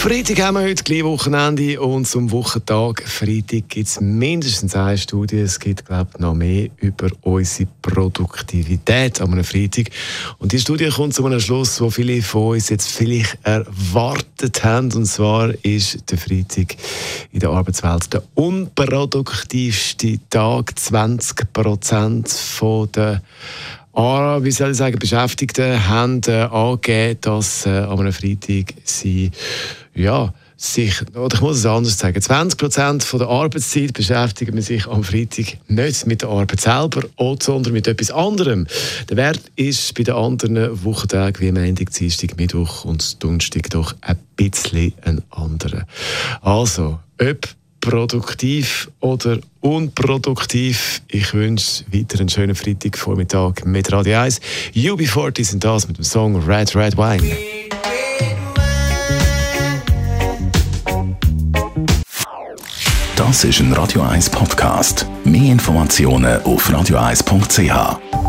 Freitag haben wir heute, gleich Wochenende und zum Wochentag Freitag gibt es mindestens eine Studie. Es gibt, glaube ich, noch mehr über unsere Produktivität am Freitag. Und die Studie kommt zu einem Schluss, wo viele von uns jetzt vielleicht erwartet haben. Und zwar ist der Freitag in der Arbeitswelt der unproduktivste Tag. 20 Prozent der wie soll ich sagen, Beschäftigten haben äh, angegeben, dass äh, am Freitag sie ja, sich, oder ich muss es anders sagen, 20 Prozent der Arbeitszeit beschäftigen wir sich am Freitag nicht mit der Arbeit selber, sondern mit etwas anderem. Der Wert ist bei den anderen Wochentagen wie Montag, Dienstag, Mittwoch und Donnerstag doch ein bisschen ein anderer. Also, ob produktiv oder unproduktiv. Ich wünsche weiter einen schönen Freitagvormittag mit Radio 1. UB40 sind das mit dem Song Red Red Wine. Das ist ein Radio 1 Podcast. Mehr Informationen auf radio1.ch.